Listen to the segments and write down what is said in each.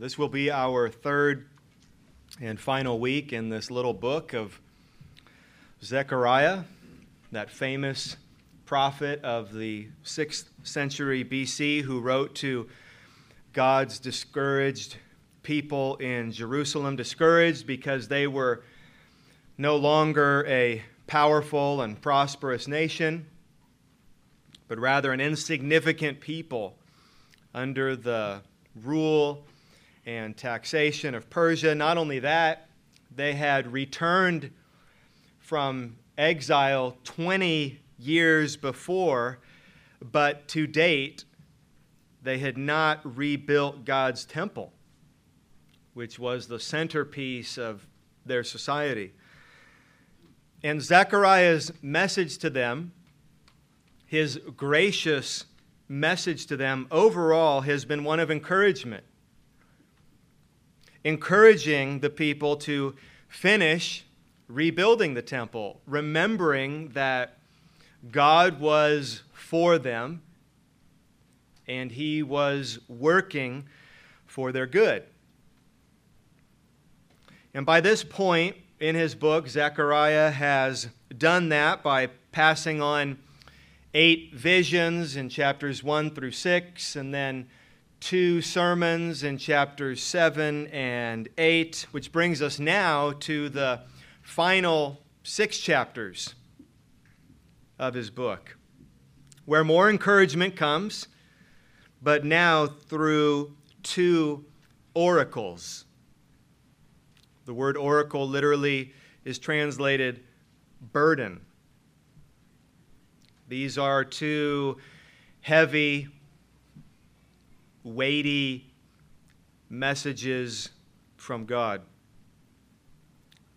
This will be our third and final week in this little book of Zechariah, that famous prophet of the 6th century BC who wrote to God's discouraged people in Jerusalem, discouraged because they were no longer a powerful and prosperous nation, but rather an insignificant people under the rule and taxation of Persia. Not only that, they had returned from exile 20 years before, but to date, they had not rebuilt God's temple, which was the centerpiece of their society. And Zechariah's message to them, his gracious message to them overall, has been one of encouragement encouraging the people to finish rebuilding the temple, remembering that God was for them and he was working for their good. And by this point in his book, Zechariah has done that by passing on eight visions in chapters 1 through 6, and then two sermons in chapters 7 and 8, which brings us now to the final six chapters of his book, where more encouragement comes, but now through two oracles. The word oracle literally is translated burden. These are two heavy weighty messages from God.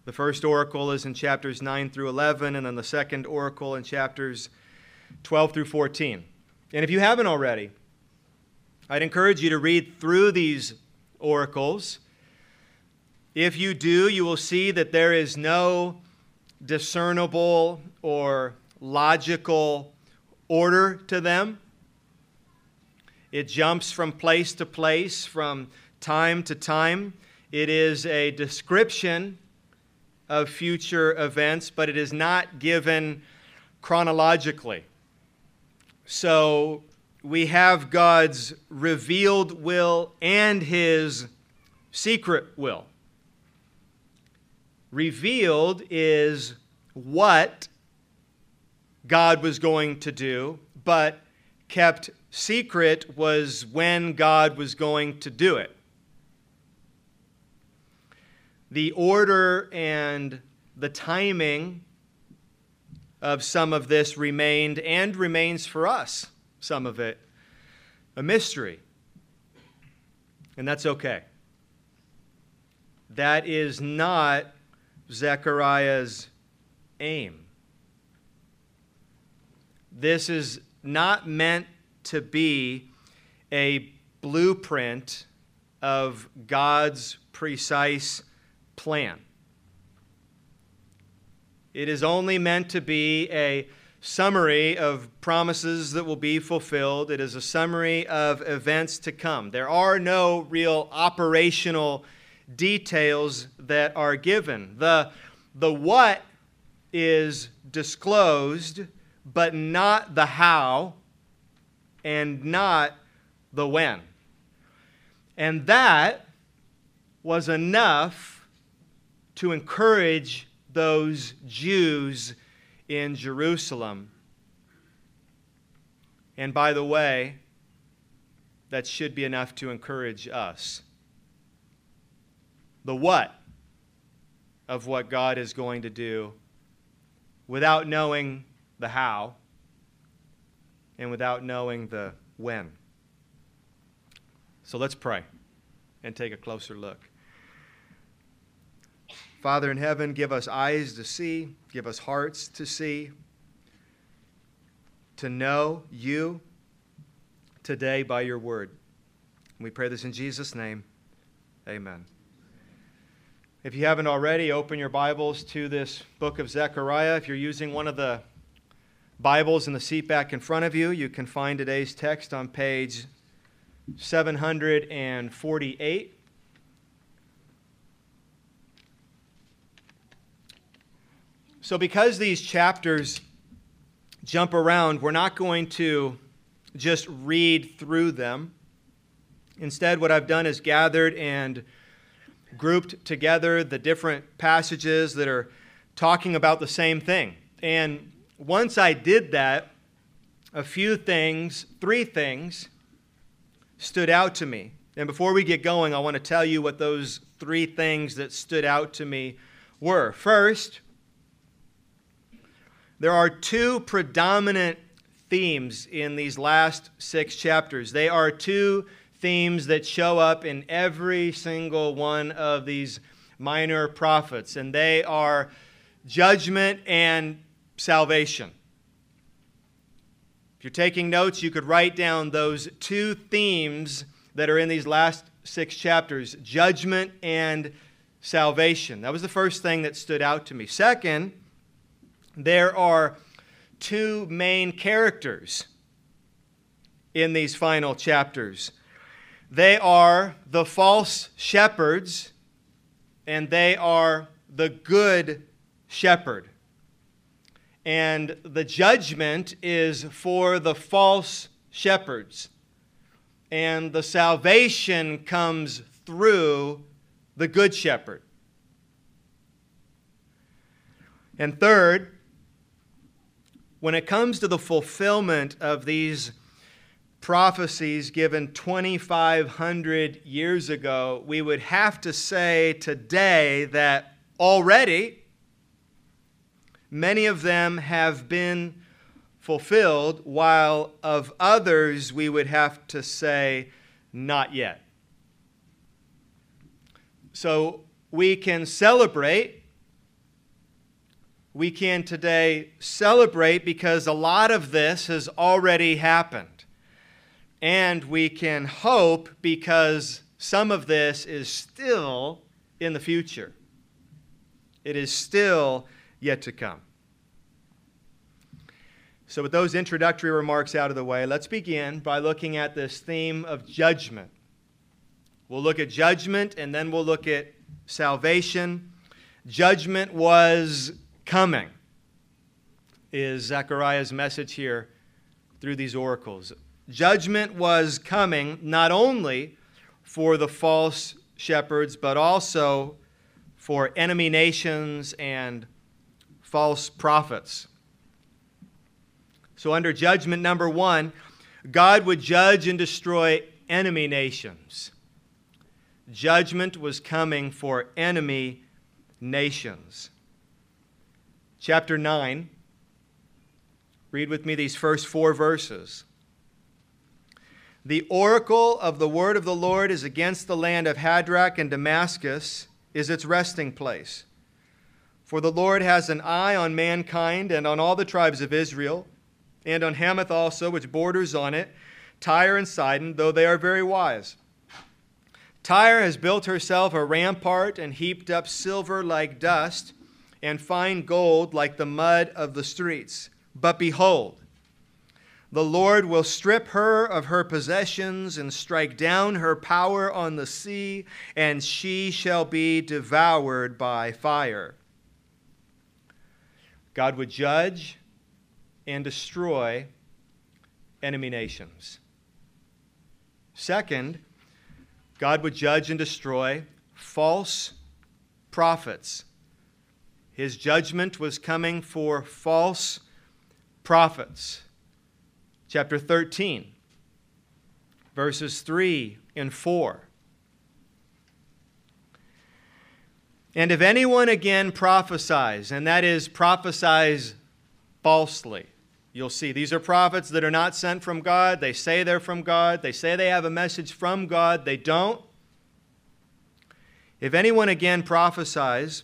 The first oracle is in chapters 9 through 11, and then the second oracle in chapters 12 through 14. And if you haven't already, I'd encourage you to read through these oracles. If you do, you will see that there is no discernible or logical order to them. It jumps from place to place, from time to time. It is a description of future events, but it is not given chronologically. So we have God's revealed will and his secret will. Revealed is what God was going to do, but kept secret was when God was going to do it. The order and the timing of some of this remained and remains for us, some of it, a mystery. And that's okay. That is not Zechariah's aim. This is not meant to be a blueprint of God's precise plan. It is only meant to be a summary of promises that will be fulfilled. It is a summary of events to come. There are no real operational details that are given. The, the what is disclosed, but not the how and not the when. And that was enough to encourage those Jews in Jerusalem. And by the way, that should be enough to encourage us. The what of what God is going to do without knowing the how and without knowing the when. So let's pray and take a closer look. Father in heaven, give us eyes to see, give us hearts to see, to know you today by your word. We pray this in Jesus' name. Amen. If you haven't already, open your Bibles to this book of Zechariah. If you're using one of the Bibles in the seat back in front of you. You can find today's text on page 748. So, because these chapters jump around, we're not going to just read through them. Instead, what I've done is gathered and grouped together the different passages that are talking about the same thing. And once I did that, a few things, three things, stood out to me. And before we get going, I want to tell you what those three things that stood out to me were. First, there are two predominant themes in these last six chapters. They are two themes that show up in every single one of these minor prophets, and they are judgment and salvation. If you're taking notes, you could write down those two themes that are in these last six chapters judgment and salvation. That was the first thing that stood out to me. Second, there are two main characters in these final chapters. They are the false shepherds, and they are the good shepherd. And the judgment is for the false shepherds. And the salvation comes through the good shepherd. And third, when it comes to the fulfillment of these prophecies given 2,500 years ago, we would have to say today that already many of them have been fulfilled, while of others we would have to say not yet. So we can celebrate we can today celebrate because a lot of this has already happened. And we can hope because some of this is still in the future. It is still yet to come. So, with those introductory remarks out of the way, let's begin by looking at this theme of judgment. We'll look at judgment and then we'll look at salvation. Judgment was coming is Zechariah's message here through these oracles. Judgment was coming not only for the false shepherds, but also for enemy nations and false prophets. So, under judgment number one, God would judge and destroy enemy nations. Judgment was coming for enemy nations chapter 9. Read with me these first four verses. The oracle of the word of the Lord is against the land of Hadrach, and Damascus is its resting place. For the Lord has an eye on mankind and on all the tribes of Israel, and on Hamath also, which borders on it, Tyre and Sidon, though they are very wise. Tyre has built herself a rampart and heaped up silver like dust and fine gold like the mud of the streets. But behold, the Lord will strip her of her possessions and strike down her power on the sea, and she shall be devoured by fire. God would judge and destroy enemy nations. Second, God would judge and destroy false prophets his judgment was coming for false prophets. Chapter 13, verses 3 and 4. And if anyone again prophesies, and that is prophesies falsely, you'll see these are prophets that are not sent from God. They say they're from God. They say they have a message from God. They don't. If anyone again prophesies,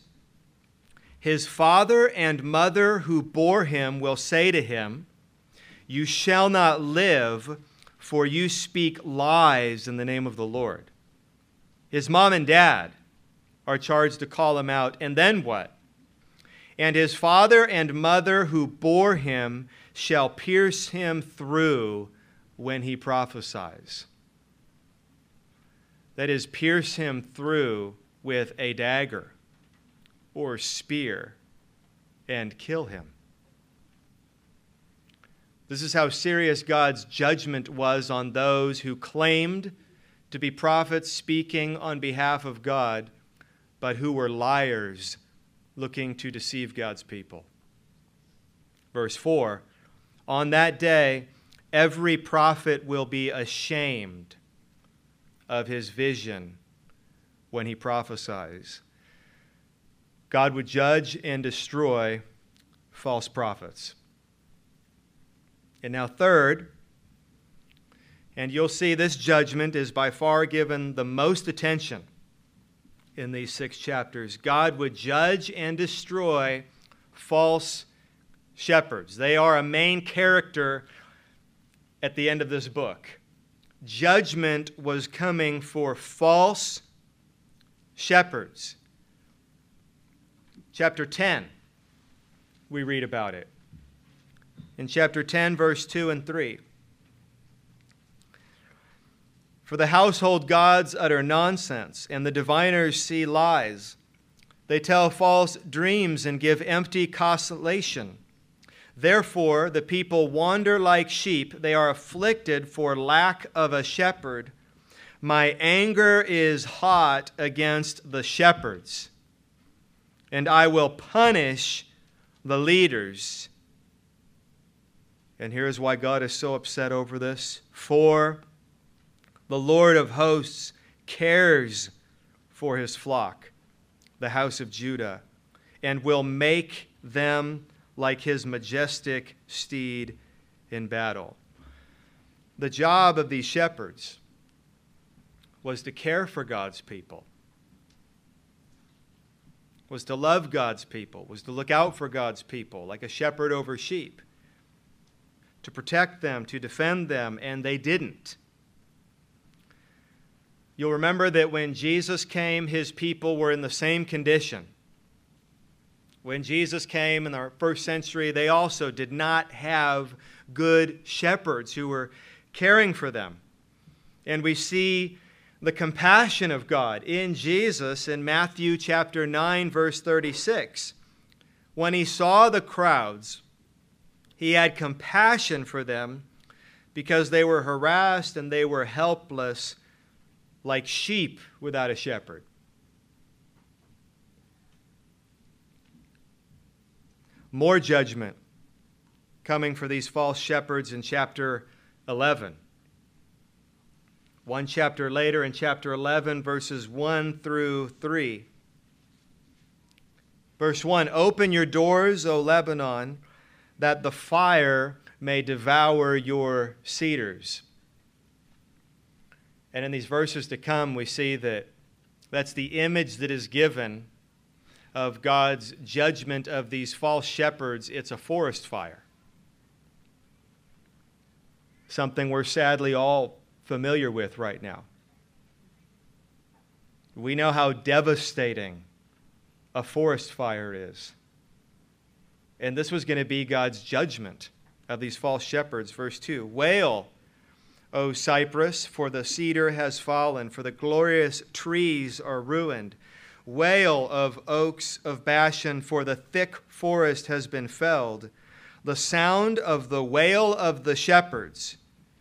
his father and mother who bore him will say to him, You shall not live, for you speak lies in the name of the Lord. His mom and dad are charged to call him out. And then what? And his father and mother who bore him shall pierce him through when he prophesies. That is, pierce him through with a dagger or spear. and kill him. This is how serious God's judgment was on those who claimed to be prophets speaking on behalf of God, but who were liars looking to deceive God's people. Verse 4 On that day, every prophet will be ashamed of his vision when he prophesies. God would judge and destroy false prophets. And now, third, and you'll see this judgment is by far given the most attention in these six chapters. God would judge and destroy false shepherds. They are a main character at the end of this book. Judgment was coming for false shepherds. Chapter 10, we read about it. In chapter 10, verse 2 and 3. For the household gods utter nonsense, and the diviners see lies. They tell false dreams and give empty consolation. Therefore, the people wander like sheep. They are afflicted for lack of a shepherd. My anger is hot against the shepherds, and I will punish the leaders. And here's why God is so upset over this. For the Lord of hosts cares for his flock, the house of Judah, and will make them like his majestic steed in battle. The job of these shepherds was to care for God's people, was to love God's people, was to look out for God's people like a shepherd over sheep, to protect them, to defend them, and they didn't. You'll remember that when Jesus came, his people were in the same condition. When Jesus came in the first century, they also did not have good shepherds who were caring for them. And we see the compassion of God in Jesus in Matthew chapter 9 verse 36. When he saw the crowds, he had compassion for them because they were harassed and they were helpless like sheep without a shepherd. More judgment coming for these false shepherds in chapter 11. One chapter later, in chapter 11, verses 1 through 3. Verse 1 Open your doors, O Lebanon, that the fire may devour your cedars. And in these verses to come, we see that that's the image that is given of God's judgment of these false shepherds. It's a forest fire. Something we're sadly all familiar with right now. We know how devastating a forest fire is. And this was going to be God's judgment of these false shepherds. Verse 2 Wail O cypress, for the cedar has fallen, for the glorious trees are ruined. Wail of oaks of Bashan, for the thick forest has been felled. The sound of the wail of the shepherds,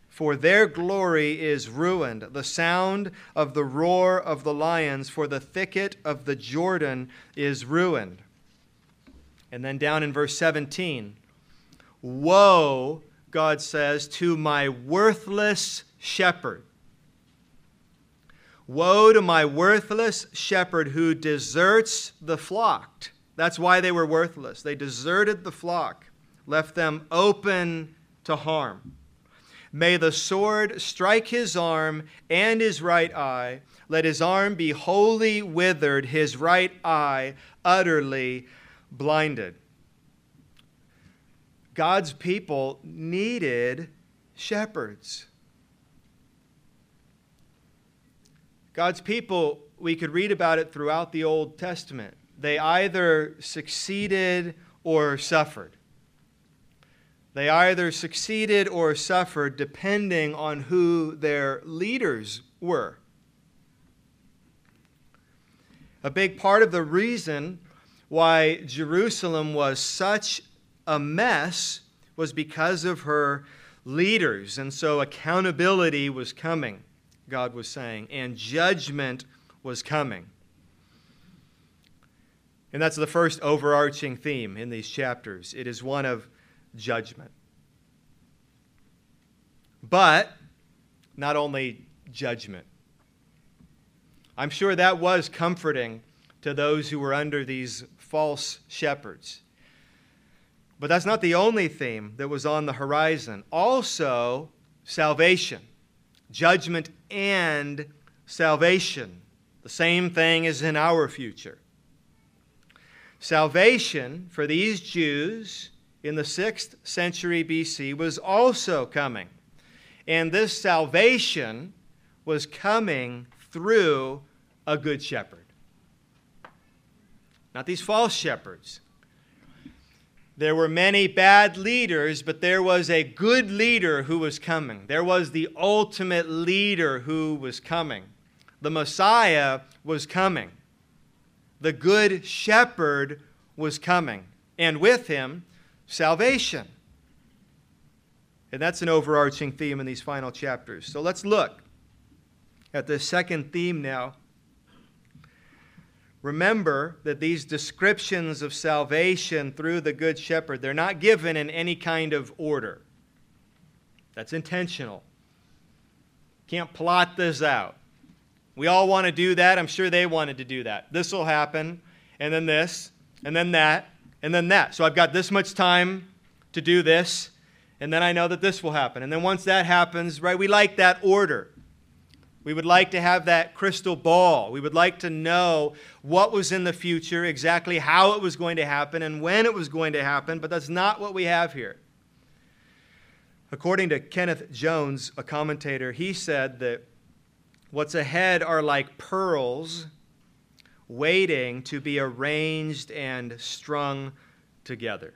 for their glory is ruined. The sound of the roar of the lions, for the thicket of the Jordan is ruined. And then down in verse 17 Woe God says, to my worthless shepherd. Woe to my worthless shepherd who deserts the flock. That's why they were worthless. They deserted the flock, left them open to harm. May the sword strike his arm and his right eye. Let his arm be wholly withered, his right eye utterly blinded. God's people needed shepherds. God's people, we could read about it throughout the Old Testament. They either succeeded or suffered. They either succeeded or suffered depending on who their leaders were. A big part of the reason why Jerusalem was such a mess was because of her leaders. And so accountability was coming, God was saying, and judgment was coming. And that's the first overarching theme in these chapters. It is one of judgment. But not only judgment. I'm sure that was comforting to those who were under these false shepherds. But that's not the only theme that was on the horizon. Also, salvation, judgment and salvation. The same thing is in our future. Salvation for these Jews in the 6th century BC was also coming. And this salvation was coming through a good shepherd. Not these false shepherds. There were many bad leaders, but there was a good leader who was coming. There was the ultimate leader who was coming. The Messiah was coming. The good shepherd was coming. And with him, salvation. And that's an overarching theme in these final chapters. So let's look at the second theme now Remember that these descriptions of salvation through the Good Shepherd, they're not given in any kind of order. That's intentional. Can't plot this out. We all want to do that. I'm sure they wanted to do that. This will happen, and then this, and then that, and then that. So I've got this much time to do this, and then I know that this will happen. And then once that happens, right, we like that order. We would like to have that crystal ball. We would like to know what was in the future, exactly how it was going to happen, and when it was going to happen, but that's not what we have here. According to Kenneth Jones, a commentator, he said that what's ahead are like pearls waiting to be arranged and strung together.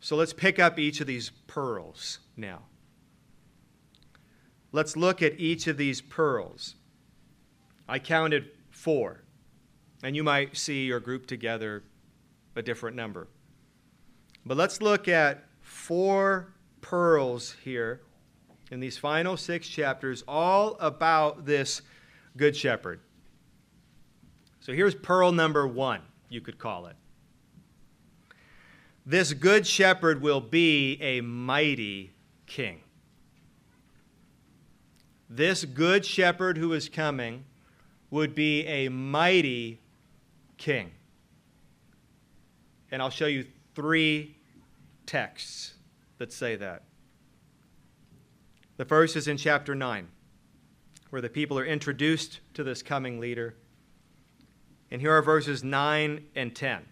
So let's pick up each of these pearls now. Let's look at each of these pearls. I counted four, and you might see or group together a different number. But let's look at four pearls here in these final six chapters, all about this Good Shepherd. So here's pearl number one, you could call it. This Good Shepherd will be a mighty king. This good shepherd who is coming would be a mighty king. And I'll show you three texts that say that. The first is in chapter 9, where the people are introduced to this coming leader. And here are verses 9 and 10.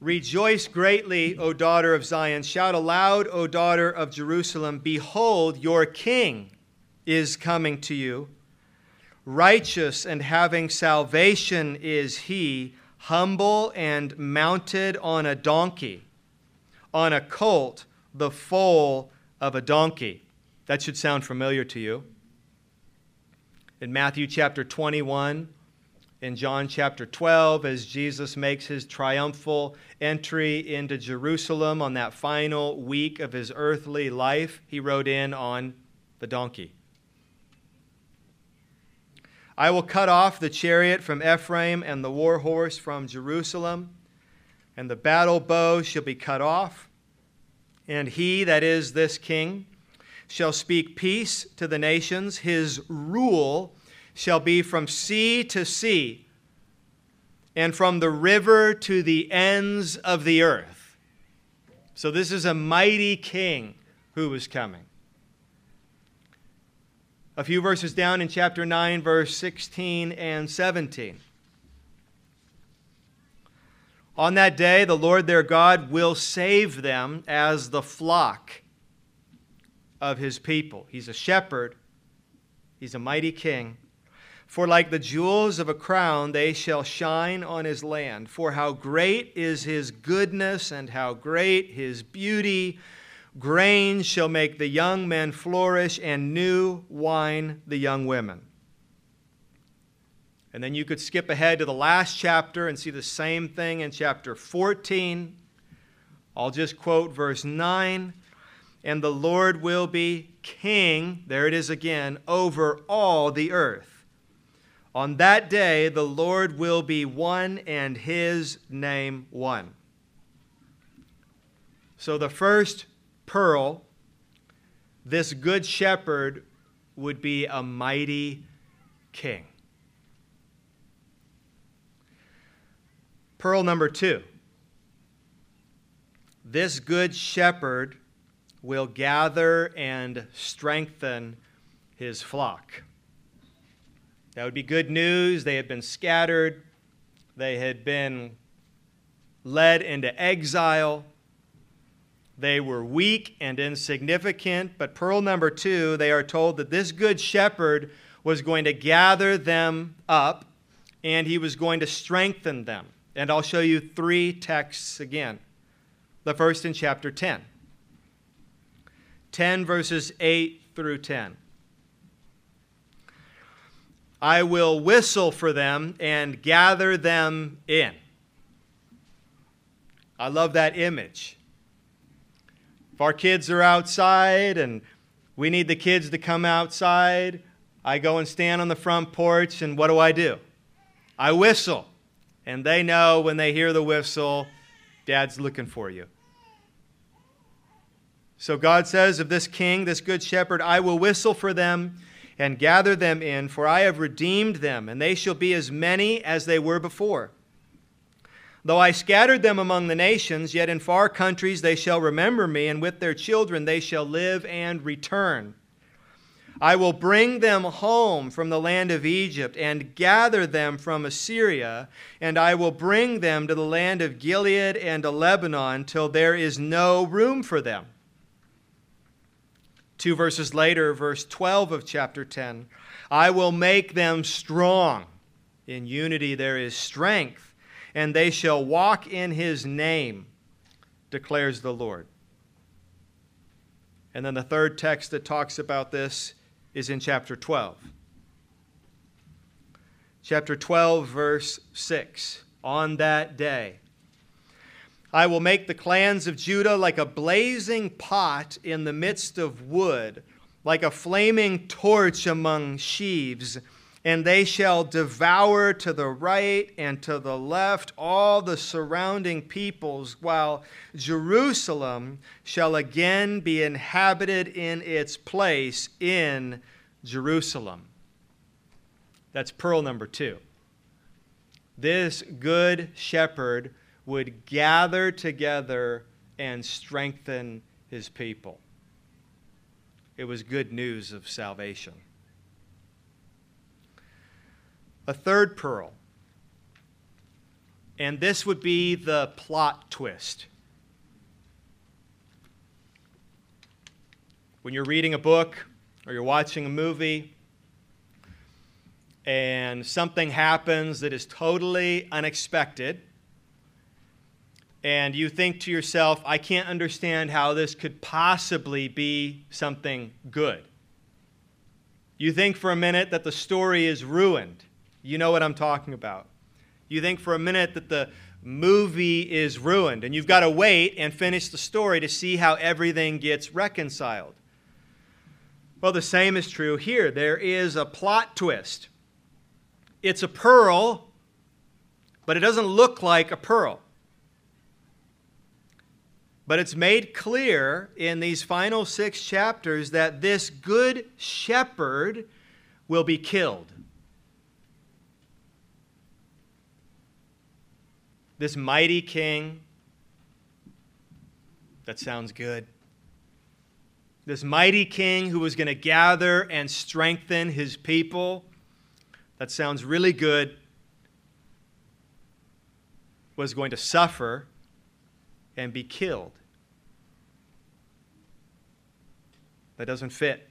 Rejoice greatly, O daughter of Zion. Shout aloud, O daughter of Jerusalem. Behold, your king is coming to you. Righteous and having salvation is he, humble and mounted on a donkey, on a colt, the foal of a donkey. That should sound familiar to you. In Matthew chapter 21, in John chapter 12 as Jesus makes his triumphal entry into Jerusalem on that final week of his earthly life. He rode in on the donkey. I will cut off the chariot from Ephraim and the war horse from Jerusalem, and the battle bow shall be cut off. And he, that is this king, shall speak peace to the nations. His rule shall be from sea to sea and from the river to the ends of the earth. So, this is a mighty king who is coming. A few verses down in chapter 9, verse 16 and 17. On that day, the Lord their God will save them as the flock of his people. He's a shepherd, he's a mighty king. For like the jewels of a crown, they shall shine on his land. For how great is his goodness, and how great his beauty! Grain shall make the young men flourish, and new wine the young women. And then you could skip ahead to the last chapter and see the same thing in chapter 14. I'll just quote verse 9. And the Lord will be king, there it is again, over all the earth. On that day, the Lord will be one and his name one. So the first pearl, this good shepherd would be a mighty king. Pearl number two this good shepherd will gather and strengthen his flock. That would be good news. They had been scattered, they had been led into exile. They were weak and insignificant. But pearl number two, they are told that this good shepherd was going to gather them up and he was going to strengthen them. And I'll show you three texts again. The first in chapter 10. 10 verses 8 through 10. I will whistle for them and gather them in. I love that image. If our kids are outside and we need the kids to come outside, I go and stand on the front porch, and what do I do? I whistle. And they know when they hear the whistle, Dad's looking for you. So God says of this king, this good shepherd, I will whistle for them and gather them in, for I have redeemed them, and they shall be as many as they were before. Though I scattered them among the nations, yet in far countries they shall remember me, and with their children they shall live and return. I will bring them home from the land of Egypt and gather them from Assyria, and I will bring them to the land of Gilead and to Lebanon till there is no room for them. Two verses later, verse 12 of chapter 10 I will make them strong. In unity there is strength, and they shall walk in his name, declares the Lord. And then the third text that talks about this is in chapter 12. Chapter 12, verse 6. On that day, I will make the clans of Judah like a blazing pot in the midst of wood, like a flaming torch among sheaves, and they shall devour to the right and to the left all the surrounding peoples, while Jerusalem shall again be inhabited in its place in Jerusalem. That's pearl number two. This good shepherd would gather together and strengthen his people. It was good news of salvation. A third pearl, and this would be the plot twist. When you're reading a book or you're watching a movie, and something happens that is totally unexpected, and you think to yourself, I can't understand how this could possibly be something good. You think for a minute that the story is ruined. You know what I'm talking about. You think for a minute that the movie is ruined, and you've got to wait and finish the story to see how everything gets reconciled. Well, the same is true here. There is a plot twist. It's a pearl, but it doesn't look like a pearl. But it's made clear in these final six chapters that this good shepherd will be killed. This mighty king, that sounds good. This mighty king who was going to gather and strengthen his people, that sounds really good, was going to suffer and be killed. That doesn't fit.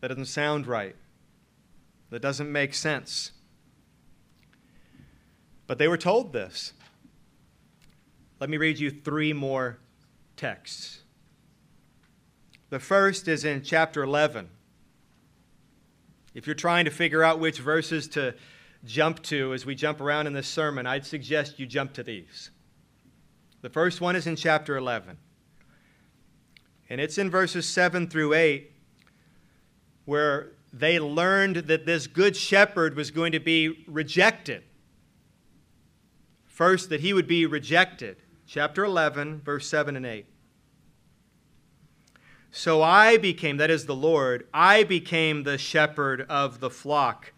That doesn't sound right. That doesn't make sense. But they were told this. Let me read you three more texts. The first is in chapter 11. If you're trying to figure out which verses to jump to as we jump around in this sermon, I'd suggest you jump to these. The first one is in chapter 11. And it's in verses 7 through 8 where they learned that this good shepherd was going to be rejected. First, that he would be rejected. Chapter 11, verse 7 and 8. So I became, that is the Lord, I became the shepherd of the flock,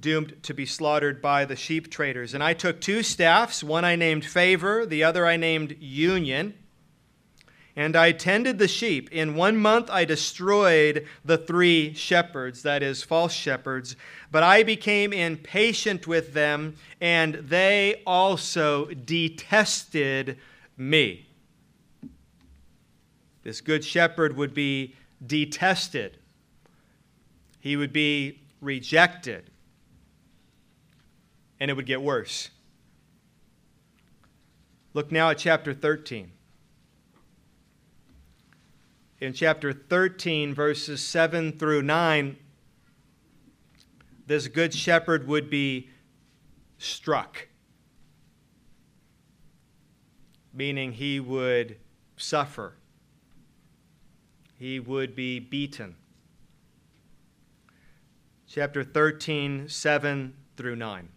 doomed to be slaughtered by the sheep traders. And I took two staffs, one I named Favor, the other I named Union and I tended the sheep. In one month I destroyed the three shepherds, that is, false shepherds, but I became impatient with them, and they also detested me. This good shepherd would be detested, he would be rejected, and it would get worse. Look now at chapter 13 in chapter 13, verses 7 through 9, this good shepherd would be struck, meaning he would suffer, he would be beaten. Chapter 13, 7 through 9.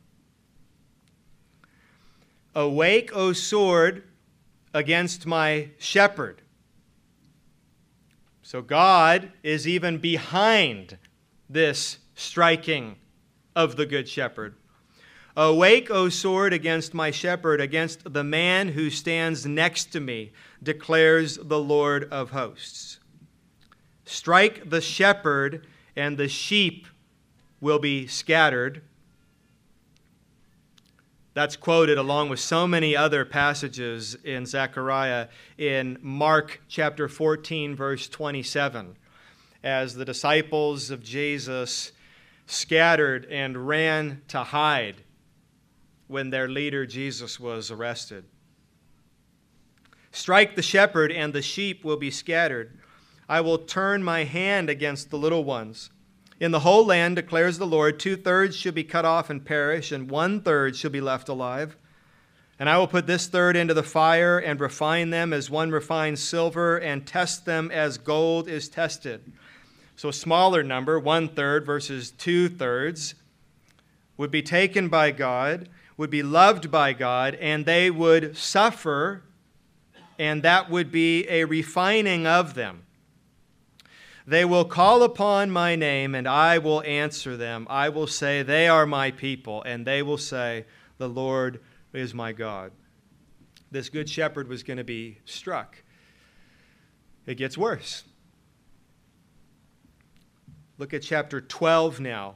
Awake, O sword, against my shepherd so God is even behind this striking of the Good Shepherd. Awake, O sword, against my shepherd, against the man who stands next to me, declares the Lord of hosts. Strike the shepherd, and the sheep will be scattered. That's quoted along with so many other passages in Zechariah in Mark chapter 14, verse 27, as the disciples of Jesus scattered and ran to hide when their leader Jesus was arrested. Strike the shepherd, and the sheep will be scattered. I will turn my hand against the little ones in the whole land, declares the Lord, two thirds shall be cut off and perish, and one third shall be left alive. And I will put this third into the fire and refine them as one refines silver and test them as gold is tested. So a smaller number, one third versus two thirds, would be taken by God, would be loved by God, and they would suffer, and that would be a refining of them. They will call upon my name, and I will answer them. I will say, They are my people, and they will say, The Lord is my God. This good shepherd was going to be struck. It gets worse. Look at chapter 12 now,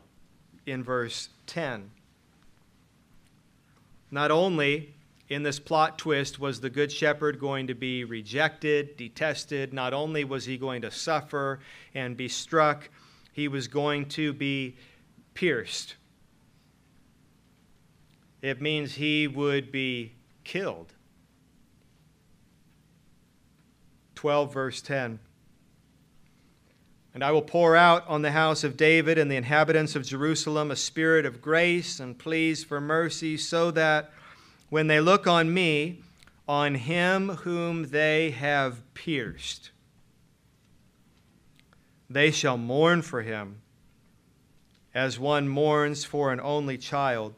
in verse 10. Not only in this plot twist was the Good Shepherd going to be rejected, detested. Not only was he going to suffer and be struck, he was going to be pierced. It means he would be killed. 12, verse 10. And I will pour out on the house of David and the inhabitants of Jerusalem a spirit of grace and pleas for mercy, so that when they look on me, on him whom they have pierced. They shall mourn for him as one mourns for an only child,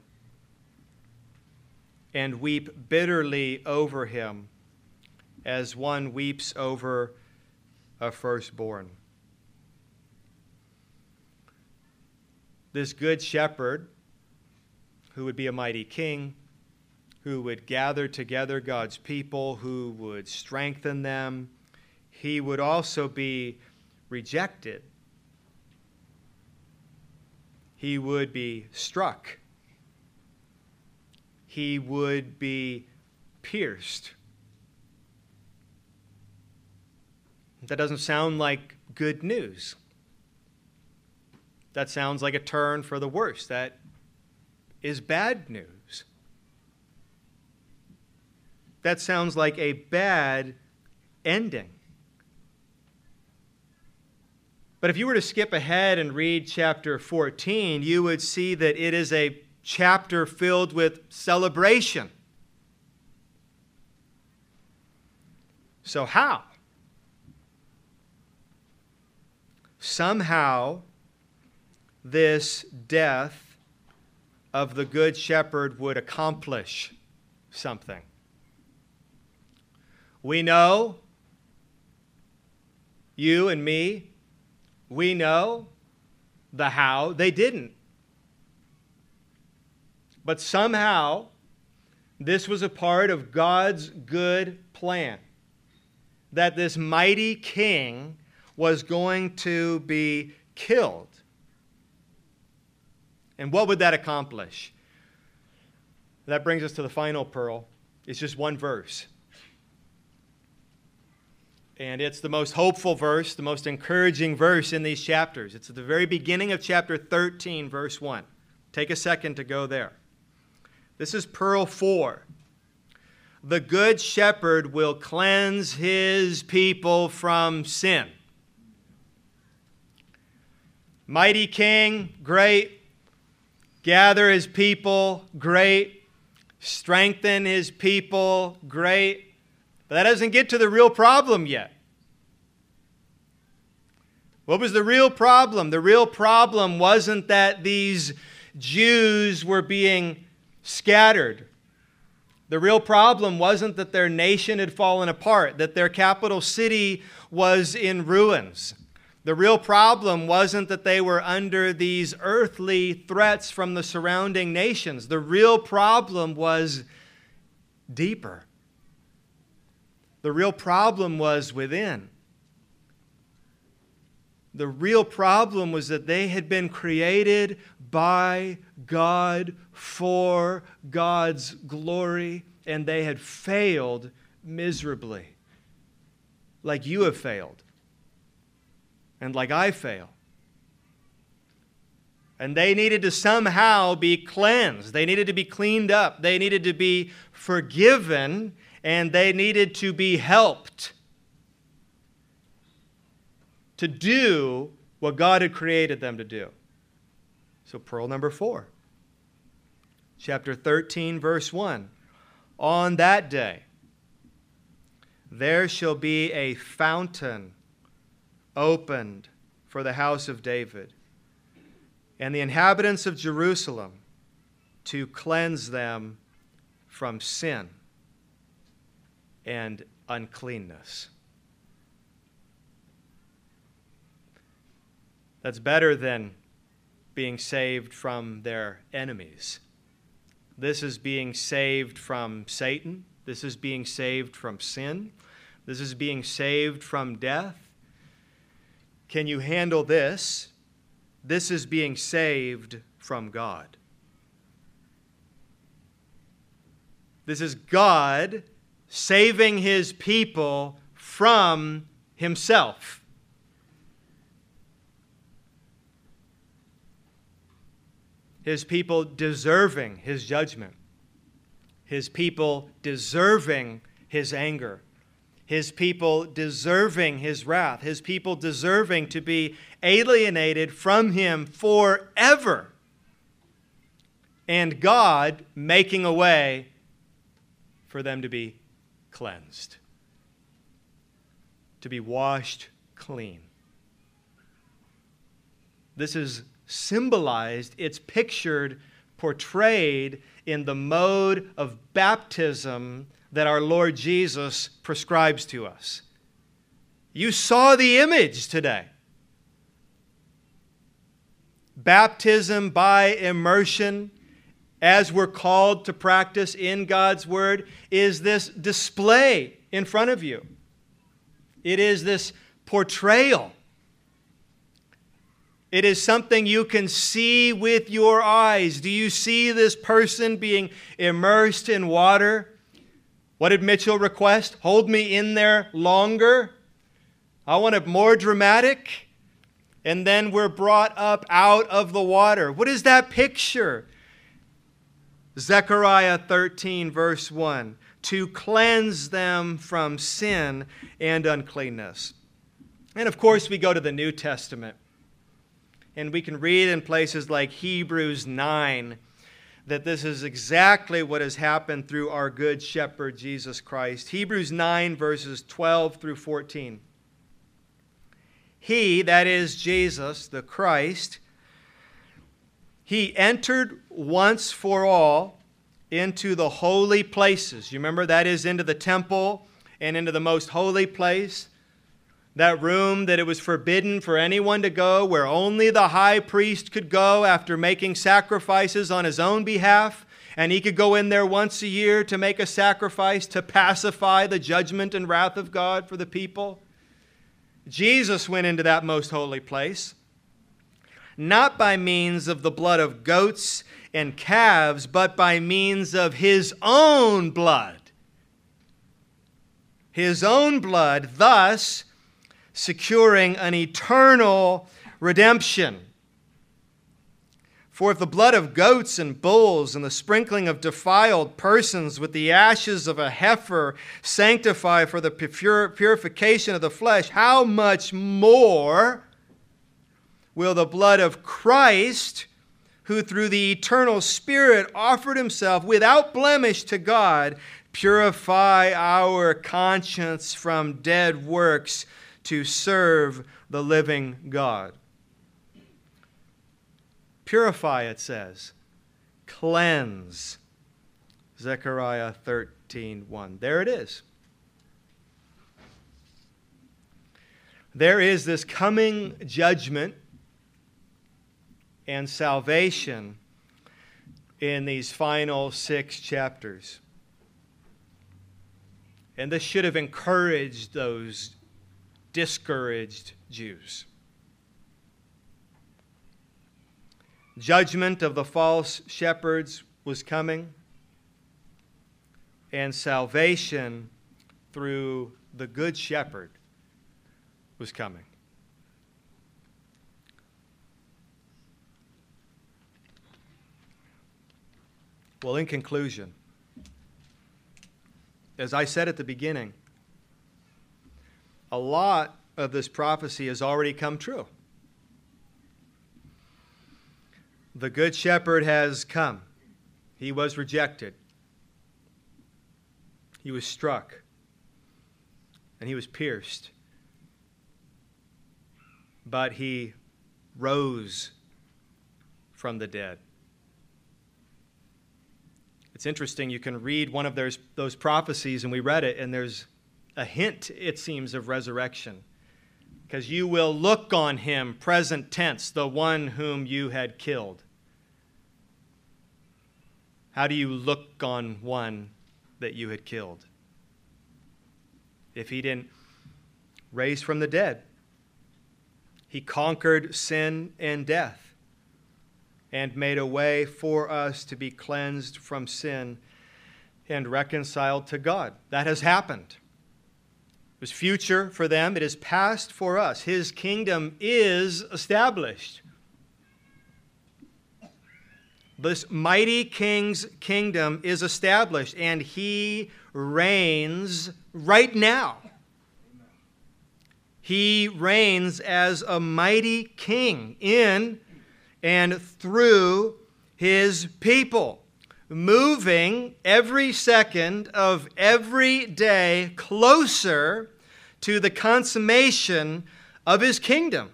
and weep bitterly over him as one weeps over a firstborn. This good shepherd, who would be a mighty king, who would gather together God's people, who would strengthen them. He would also be rejected. He would be struck. He would be pierced. That doesn't sound like good news. That sounds like a turn for the worse. That is bad news. That sounds like a bad ending. But if you were to skip ahead and read chapter 14, you would see that it is a chapter filled with celebration. So, how? Somehow, this death of the Good Shepherd would accomplish something. We know, you and me, we know the how. They didn't. But somehow, this was a part of God's good plan that this mighty king was going to be killed. And what would that accomplish? That brings us to the final pearl. It's just one verse. And it's the most hopeful verse, the most encouraging verse in these chapters. It's at the very beginning of chapter 13, verse 1. Take a second to go there. This is Pearl 4. The Good Shepherd will cleanse his people from sin. Mighty King, great. Gather his people, great. Strengthen his people, great but that doesn't get to the real problem yet. What was the real problem? The real problem wasn't that these Jews were being scattered. The real problem wasn't that their nation had fallen apart, that their capital city was in ruins. The real problem wasn't that they were under these earthly threats from the surrounding nations. The real problem was deeper. The real problem was within. The real problem was that they had been created by God for God's glory, and they had failed miserably, like you have failed, and like I fail. And they needed to somehow be cleansed. They needed to be cleaned up. They needed to be forgiven and they needed to be helped to do what God had created them to do. So, pearl number four, chapter 13, verse 1. On that day, there shall be a fountain opened for the house of David and the inhabitants of Jerusalem to cleanse them from sin and uncleanness. That's better than being saved from their enemies. This is being saved from Satan. This is being saved from sin. This is being saved from death. Can you handle this? This is being saved from God. This is God saving his people from himself. His people deserving his judgment, his people deserving his anger, his people deserving his wrath, his people deserving to be alienated from him forever, and God making a way for them to be cleansed, to be washed clean. This is symbolized, it's pictured, portrayed in the mode of baptism that our Lord Jesus prescribes to us. You saw the image today. Baptism by immersion as we're called to practice in God's Word, is this display in front of you. It is this portrayal. It is something you can see with your eyes. Do you see this person being immersed in water? What did Mitchell request? Hold me in there longer. I want it more dramatic. And then we're brought up out of the water. What is that picture? Zechariah 13, verse 1 to cleanse them from sin and uncleanness. And of course, we go to the New Testament. And we can read in places like Hebrews 9 that this is exactly what has happened through our good shepherd, Jesus Christ. Hebrews 9, verses 12 through 14. He, that is Jesus, the Christ, he entered once for all into the holy places. You remember that is into the temple and into the most holy place that room that it was forbidden for anyone to go, where only the high priest could go after making sacrifices on his own behalf. And he could go in there once a year to make a sacrifice to pacify the judgment and wrath of God for the people. Jesus went into that most holy place, not by means of the blood of goats and calves, but by means of his own blood. His own blood, thus securing an eternal redemption. For if the blood of goats and bulls and the sprinkling of defiled persons with the ashes of a heifer sanctify for the purification of the flesh, how much more will the blood of Christ, who through the eternal Spirit offered himself without blemish to God, purify our conscience from dead works to serve the living God. Purify, it says. Cleanse. Zechariah 13 1. There it is. There is this coming judgment and salvation in these final six chapters. And this should have encouraged those discouraged Jews. Judgment of the false shepherds was coming, and salvation through the good shepherd was coming. Well, in conclusion, as I said at the beginning, a lot of this prophecy has already come true. The Good Shepherd has come. He was rejected. He was struck. And he was pierced. But he rose from the dead. It's interesting. You can read one of those, those prophecies, and we read it, and there's a hint, it seems, of resurrection. Because you will look on him, present tense, the one whom you had killed. How do you look on one that you had killed? If he didn't raise from the dead, he conquered sin and death and made a way for us to be cleansed from sin and reconciled to God. That has happened. It was future for them, it is past for us. His kingdom is established. This mighty king's kingdom is established, and he reigns right now. He reigns as a mighty king in and through his people moving every second of every day closer to the consummation of his kingdom.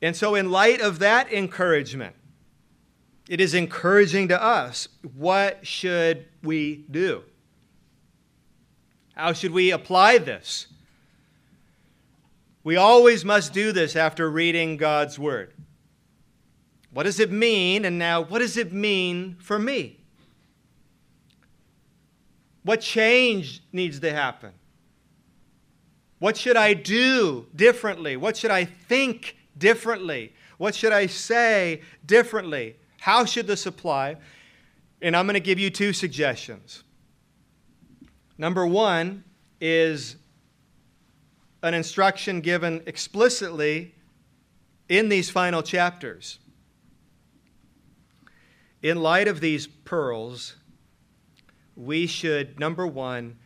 And so, in light of that encouragement, it is encouraging to us. What should we do? How should we apply this? We always must do this after reading God's Word. What does it mean? And now, what does it mean for me? What change needs to happen? What should I do differently? What should I think differently? What should I say differently? How should this apply? And I'm going to give you two suggestions. Number one is an instruction given explicitly in these final chapters. In light of these pearls, we should, number one,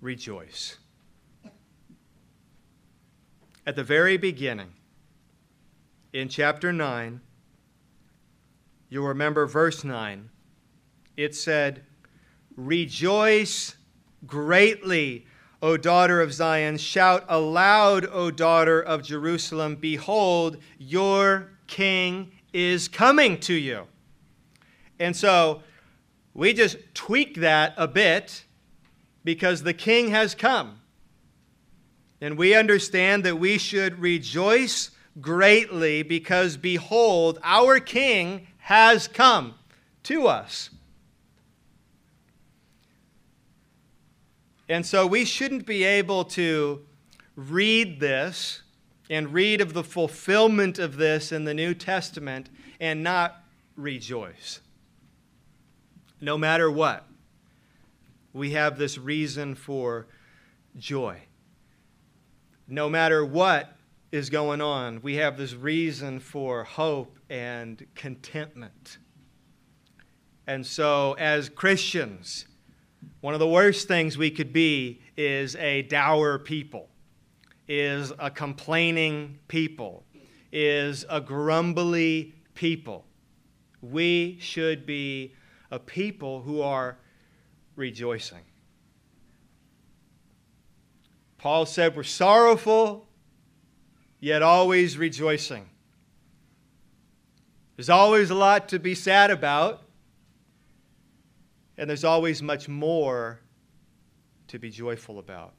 rejoice. at the very beginning, in chapter 9, you'll remember verse 9. It said, Rejoice greatly, O daughter of Zion. Shout aloud, O daughter of Jerusalem. Behold, your king is coming to you. And so we just tweak that a bit because the king has come. And we understand that we should rejoice greatly because, behold, our king has come to us. And so we shouldn't be able to read this and read of the fulfillment of this in the New Testament and not rejoice. No matter what, we have this reason for joy. No matter what is going on, we have this reason for hope and contentment. And so, as Christians, one of the worst things we could be is a dour people, is a complaining people, is a grumbly people. We should be a people who are rejoicing. Paul said, We're sorrowful, yet always rejoicing. There's always a lot to be sad about, and there's always much more to be joyful about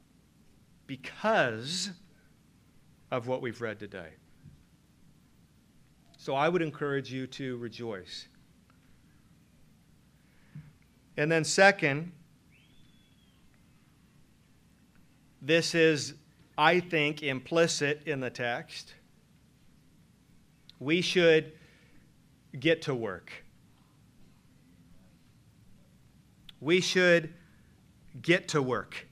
because of what we've read today. So I would encourage you to rejoice. And then, second, this is, I think, implicit in the text. We should get to work. We should get to work.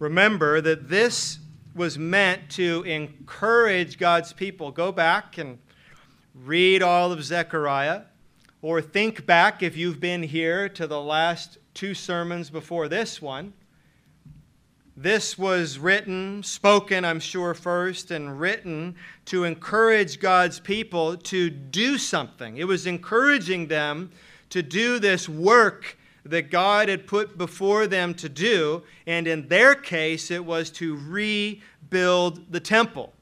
Remember that this was meant to encourage God's people. Go back and read all of Zechariah, or think back if you've been here to the last two sermons before this one. This was written, spoken, I'm sure, first, and written to encourage God's people to do something. It was encouraging them to do this work that God had put before them to do, and in their case, it was to rebuild the temple.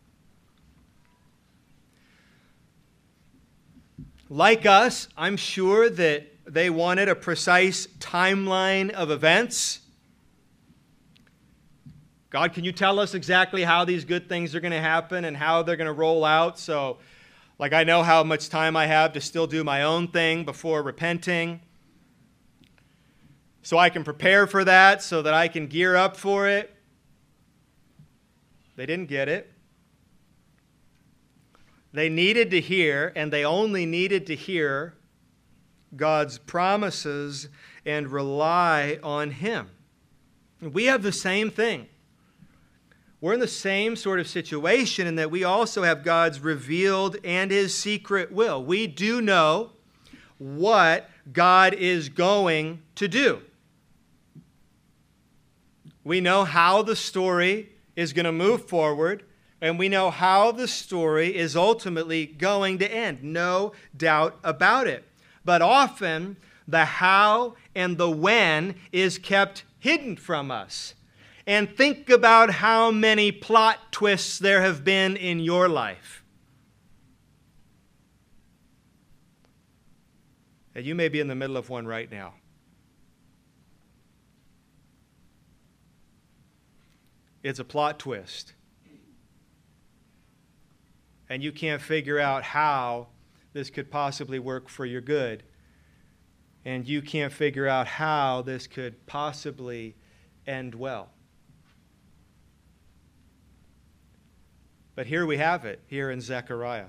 Like us, I'm sure that they wanted a precise timeline of events God, can you tell us exactly how these good things are going to happen and how they're going to roll out? So, like, I know how much time I have to still do my own thing before repenting. So I can prepare for that so that I can gear up for it. They didn't get it. They needed to hear, and they only needed to hear God's promises and rely on Him. We have the same thing. We're in the same sort of situation in that we also have God's revealed and his secret will. We do know what God is going to do. We know how the story is going to move forward, and we know how the story is ultimately going to end. No doubt about it. But often, the how and the when is kept hidden from us and think about how many plot twists there have been in your life. And you may be in the middle of one right now. It's a plot twist. And you can't figure out how this could possibly work for your good. And you can't figure out how this could possibly end well. But here we have it, here in Zechariah.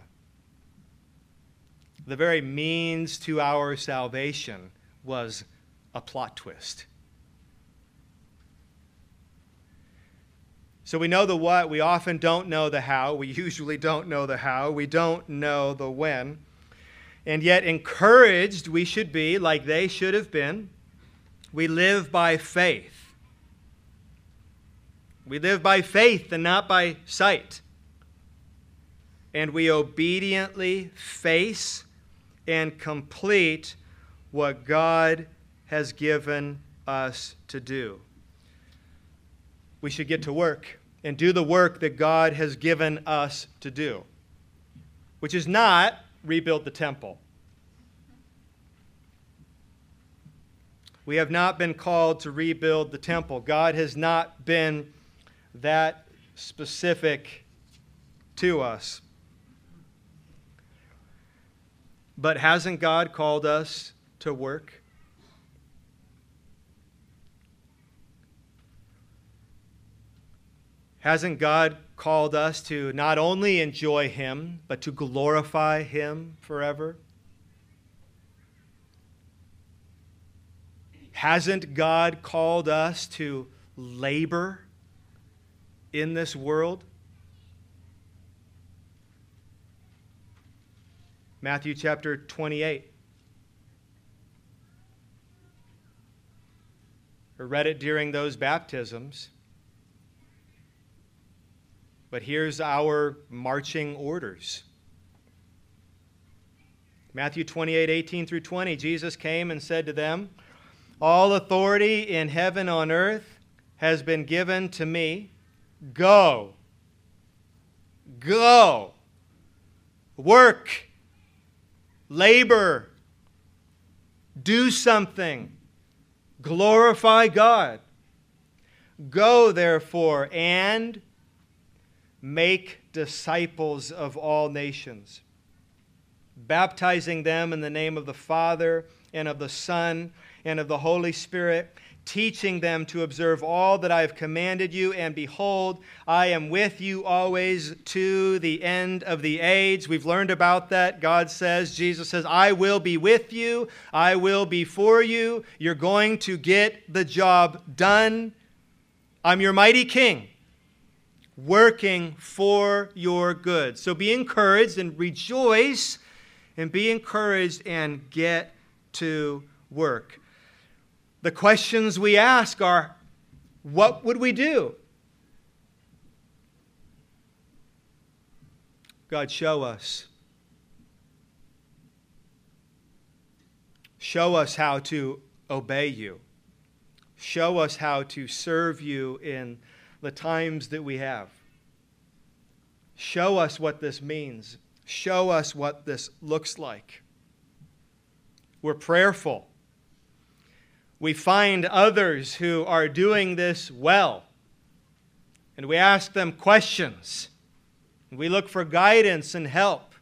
The very means to our salvation was a plot twist. So we know the what, we often don't know the how, we usually don't know the how, we don't know the when. And yet, encouraged we should be, like they should have been. We live by faith. We live by faith and not by sight. And we obediently face and complete what God has given us to do. We should get to work and do the work that God has given us to do, which is not rebuild the temple. We have not been called to rebuild the temple. God has not been that specific to us. But hasn't God called us to work? Hasn't God called us to not only enjoy Him, but to glorify Him forever? Hasn't God called us to labor in this world? Matthew chapter 28. I read it during those baptisms. But here's our marching orders. Matthew 28 18 through 20. Jesus came and said to them, All authority in heaven on earth has been given to me. Go. Go. Work. Labor. Do something. Glorify God. Go, therefore, and make disciples of all nations, baptizing them in the name of the Father and of the Son and of the Holy Spirit, teaching them to observe all that I have commanded you. And behold, I am with you always to the end of the age. We've learned about that. God says, Jesus says, I will be with you, I will be for you. You're going to get the job done. I'm your mighty king working for your good. So be encouraged and rejoice and be encouraged and get to work. The questions we ask are what would we do? God, show us. Show us how to obey you. Show us how to serve you in the times that we have. Show us what this means. Show us what this looks like. We're prayerful. We find others who are doing this well, and we ask them questions. We look for guidance and help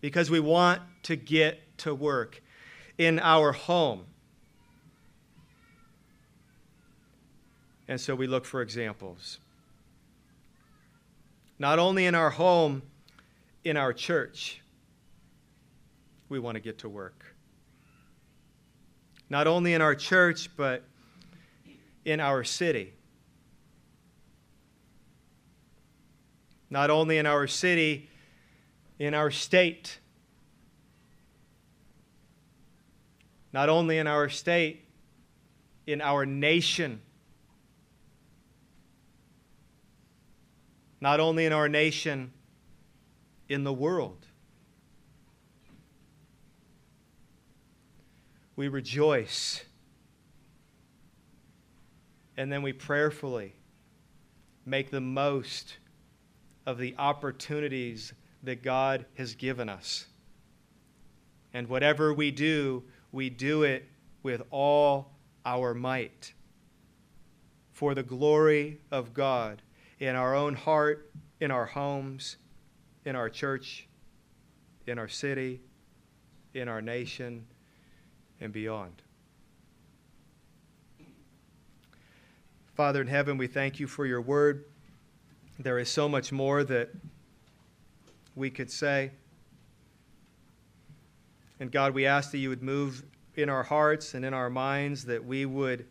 because we want to get to work in our home And so we look for examples. Not only in our home, in our church, we want to get to work. Not only in our church, but in our city. Not only in our city, in our state. Not only in our state, in our nation. not only in our nation, in the world. We rejoice. And then we prayerfully make the most of the opportunities that God has given us. And whatever we do, we do it with all our might for the glory of God in our own heart, in our homes, in our church, in our city, in our nation, and beyond. Father in heaven, we thank you for your word. There is so much more that we could say. And God, we ask that you would move in our hearts and in our minds, that we would,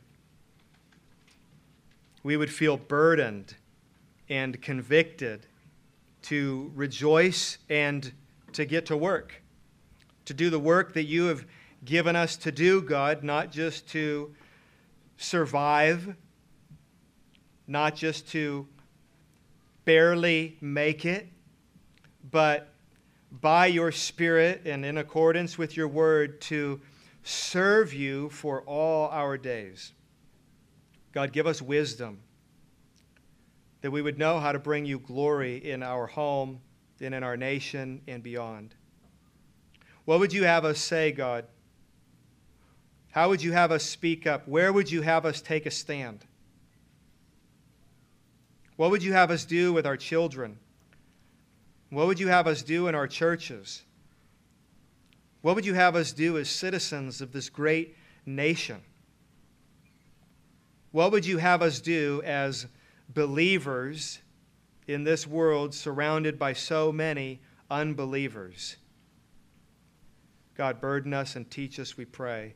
we would feel burdened and convicted to rejoice and to get to work, to do the work that you have given us to do, God, not just to survive, not just to barely make it, but by your Spirit and in accordance with your word to serve you for all our days. God, give us wisdom that we would know how to bring you glory in our home and in our nation and beyond. What would you have us say, God? How would you have us speak up? Where would you have us take a stand? What would you have us do with our children? What would you have us do in our churches? What would you have us do as citizens of this great nation? What would you have us do as believers in this world surrounded by so many unbelievers? God, burden us and teach us, we pray.